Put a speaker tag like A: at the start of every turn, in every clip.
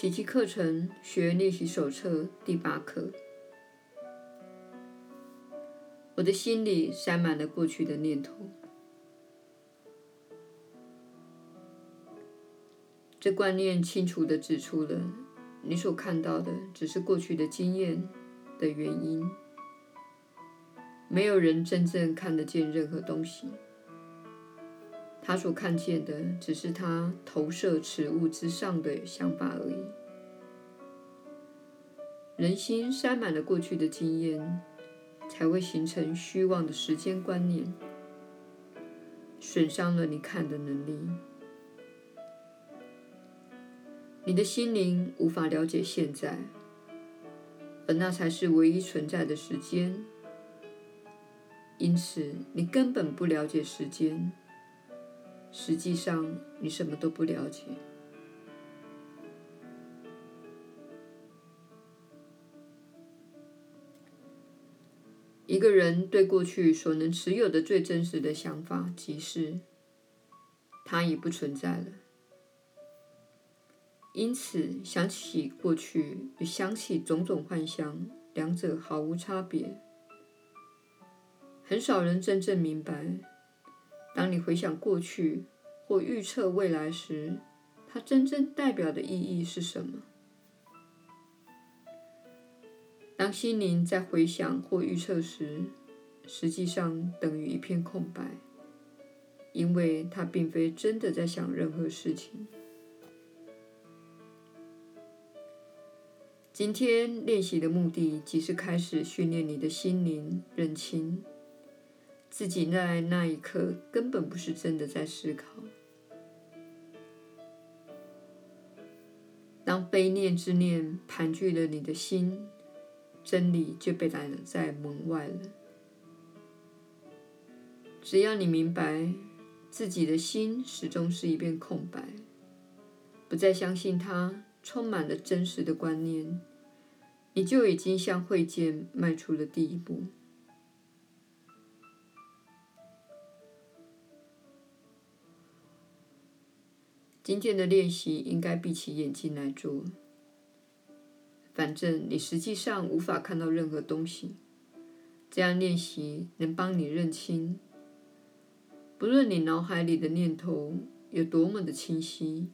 A: 奇迹课程学练习手册第八课。我的心里塞满了过去的念头。这观念清楚地指出了，你所看到的只是过去的经验的原因。没有人真正看得见任何东西。他所看见的只是他投射此物之上的想法而已。人心塞满了过去的经验，才会形成虚妄的时间观念，损伤了你看的能力。你的心灵无法了解现在，而那才是唯一存在的时间。因此，你根本不了解时间。实际上，你什么都不了解。一个人对过去所能持有的最真实的想法，即是它已不存在了。因此，想起过去与想起种种幻想，两者毫无差别。很少人真正明白。当你回想过去或预测未来时，它真正代表的意义是什么？当心灵在回想或预测时，实际上等于一片空白，因为它并非真的在想任何事情。今天练习的目的，即是开始训练你的心灵，认清。自己在那一刻根本不是真的在思考。当悲念之念盘踞了你的心，真理就被挡在门外了。只要你明白自己的心始终是一片空白，不再相信它充满了真实的观念，你就已经向会见迈出了第一步。今天的练习应该闭起眼睛来做。反正你实际上无法看到任何东西，这样练习能帮你认清。不论你脑海里的念头有多么的清晰，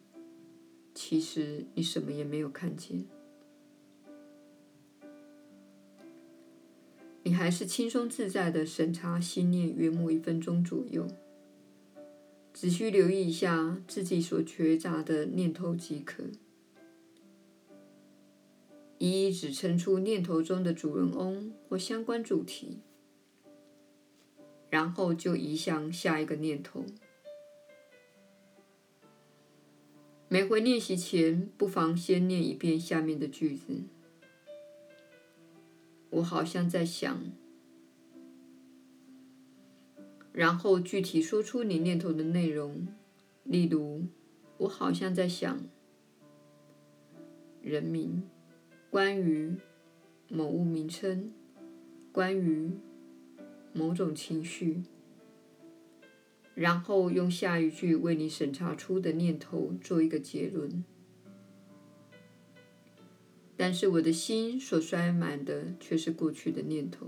A: 其实你什么也没有看见。你还是轻松自在的审查心念约莫一分钟左右。只需留意一下自己所觉察的念头即可，一一指称出念头中的主人翁或相关主题，然后就移向下一个念头。每回练习前，不妨先念一遍下面的句子：“我好像在想。”然后具体说出你念头的内容，例如，我好像在想人名，关于某物名称，关于某种情绪，然后用下一句为你审查出的念头做一个结论。但是我的心所塞满的却是过去的念头。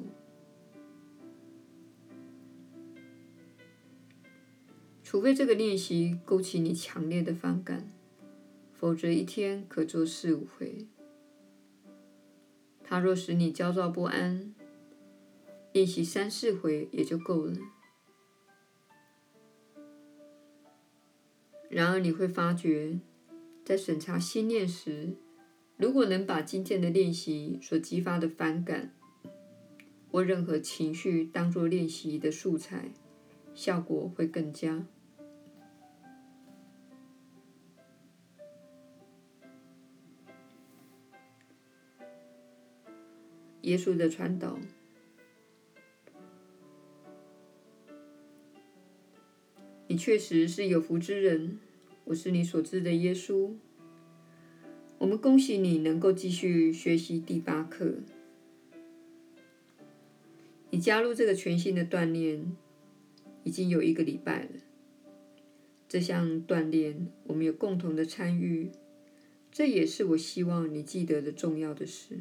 A: 除非这个练习勾起你强烈的反感，否则一天可做四五回。它若使你焦躁不安，练习三四回也就够了。然而你会发觉，在审查心念时，如果能把今天的练习所激发的反感或任何情绪当作练习的素材，效果会更佳。耶稣的传导，你确实是有福之人。我是你所知的耶稣。我们恭喜你能够继续学习第八课。你加入这个全新的锻炼已经有一个礼拜了。这项锻炼我们有共同的参与，这也是我希望你记得的重要的事。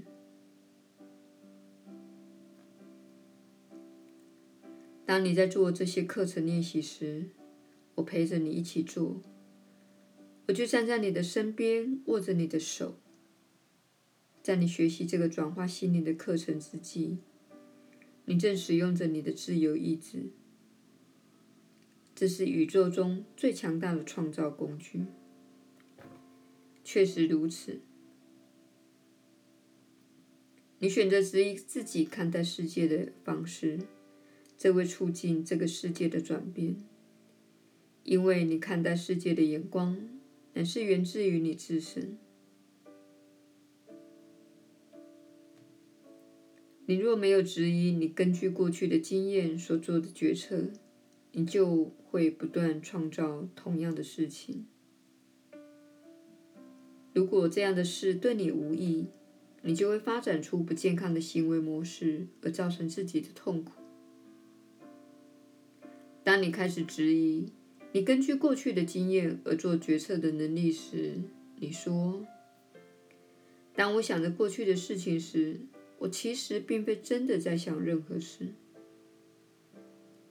A: 当你在做这些课程练习时，我陪着你一起做。我就站在你的身边，握着你的手。在你学习这个转化心灵的课程之际，你正使用着你的自由意志。这是宇宙中最强大的创造工具。确实如此。你选择质疑自己看待世界的方式。这会促进这个世界的转变，因为你看待世界的眼光，乃是源自于你自身。你若没有质疑你根据过去的经验所做的决策，你就会不断创造同样的事情。如果这样的事对你无益，你就会发展出不健康的行为模式，而造成自己的痛苦。当你开始质疑你根据过去的经验而做决策的能力时，你说：“当我想着过去的事情时，我其实并非真的在想任何事，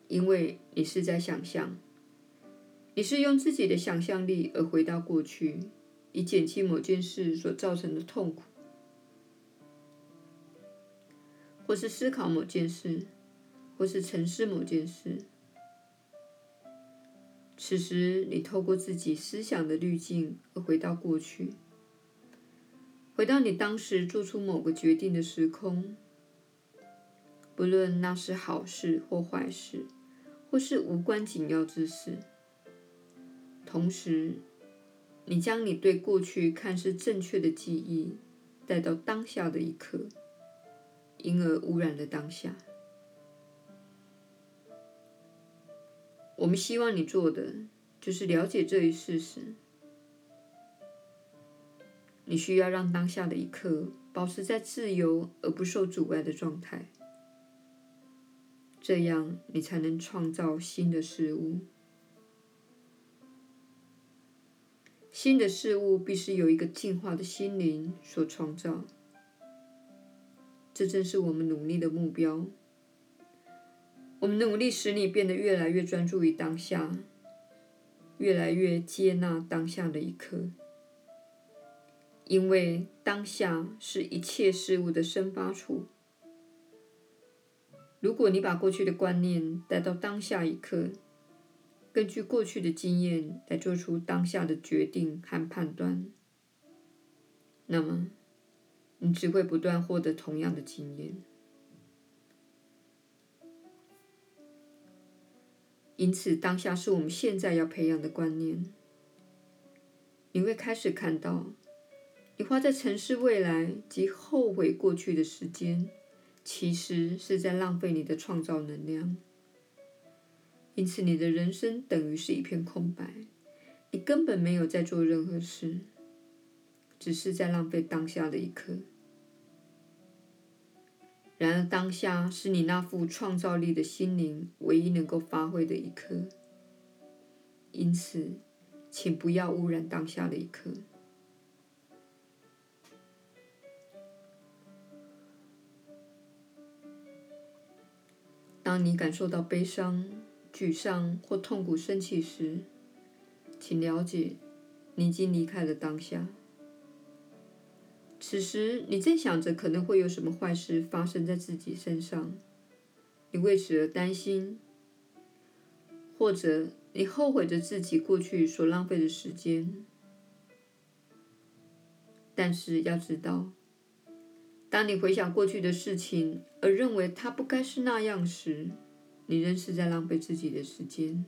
A: 因为你是在想象，你是用自己的想象力而回到过去，以减轻某件事所造成的痛苦，或是思考某件事，或是沉思某件事。”此时，你透过自己思想的滤镜而回到过去，回到你当时做出某个决定的时空，不论那是好事或坏事，或是无关紧要之事。同时，你将你对过去看似正确的记忆带到当下的一刻，因而污染了当下。我们希望你做的就是了解这一事实。你需要让当下的一刻保持在自由而不受阻碍的状态，这样你才能创造新的事物。新的事物必须由一个进化的心灵所创造，这正是我们努力的目标。我们努力使你变得越来越专注于当下，越来越接纳当下的一刻，因为当下是一切事物的生发处。如果你把过去的观念带到当下一刻，根据过去的经验来做出当下的决定和判断，那么你只会不断获得同样的经验。因此，当下是我们现在要培养的观念。你会开始看到，你花在沉思未来及后悔过去的时间，其实是在浪费你的创造能量。因此，你的人生等于是一片空白，你根本没有在做任何事，只是在浪费当下的一刻。然而，当下是你那副创造力的心灵唯一能够发挥的一刻。因此，请不要污染当下的一刻。当你感受到悲伤、沮丧或痛苦、生气时，请了解，你已经离开了当下。此时，你正想着可能会有什么坏事发生在自己身上，你为此而担心，或者你后悔着自己过去所浪费的时间。但是要知道，当你回想过去的事情而认为它不该是那样时，你仍是在浪费自己的时间。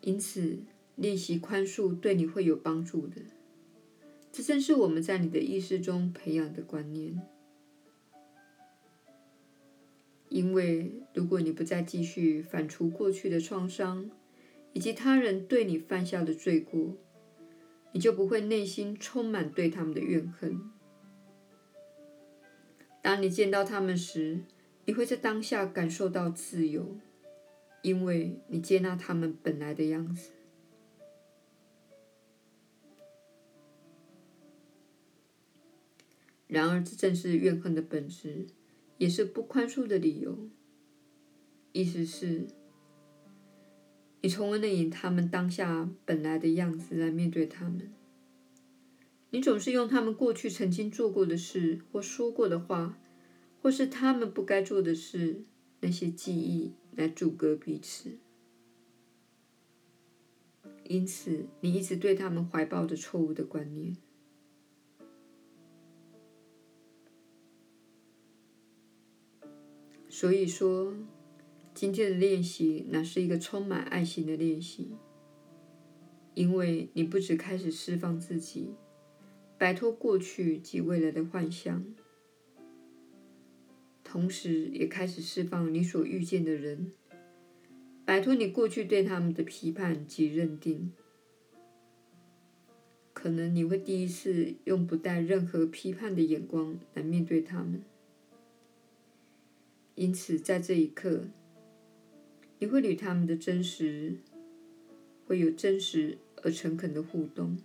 A: 因此，练习宽恕对你会有帮助的，这正是我们在你的意识中培养的观念。因为如果你不再继续反刍过去的创伤，以及他人对你犯下的罪过，你就不会内心充满对他们的怨恨。当你见到他们时，你会在当下感受到自由，因为你接纳他们本来的样子。然而，这正是怨恨的本质，也是不宽恕的理由。意思是，你从未能以他们当下本来的样子来面对他们。你总是用他们过去曾经做过的事，或说过的话，或是他们不该做的事，那些记忆来阻隔彼此。因此，你一直对他们怀抱着错误的观念。所以说，今天的练习乃是一个充满爱心的练习，因为你不只开始释放自己，摆脱过去及未来的幻想，同时也开始释放你所遇见的人。摆脱你过去对他们的批判及认定，可能你会第一次用不带任何批判的眼光来面对他们。因此，在这一刻，你会与他们的真实，会有真实而诚恳的互动，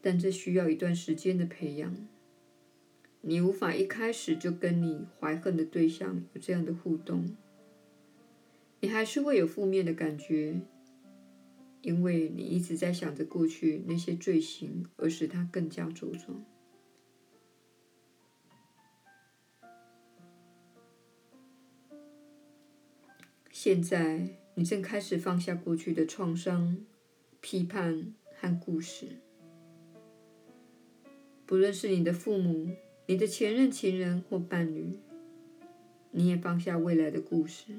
A: 但这需要一段时间的培养。你无法一开始就跟你怀恨的对象有这样的互动，你还是会有负面的感觉，因为你一直在想着过去那些罪行，而使它更加茁壮。现在，你正开始放下过去的创伤、批判和故事，不论是你的父母。你的前任情人或伴侣，你也放下未来的故事。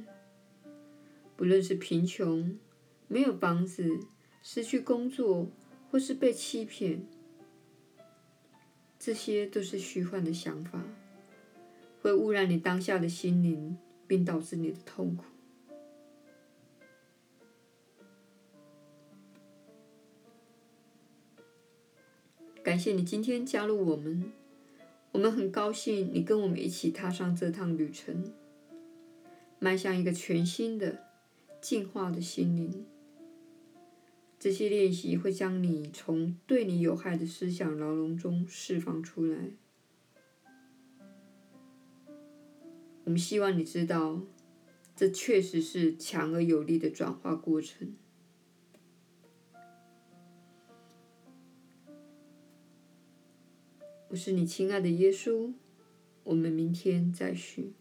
A: 不论是贫穷、没有房子、失去工作，或是被欺骗，这些都是虚幻的想法，会污染你当下的心灵，并导致你的痛苦。感谢你今天加入我们。我们很高兴你跟我们一起踏上这趟旅程，迈向一个全新的、进化的心灵。这些练习会将你从对你有害的思想牢笼中释放出来。我们希望你知道，这确实是强而有力的转化过程。我是你亲爱的耶稣，我们明天再续。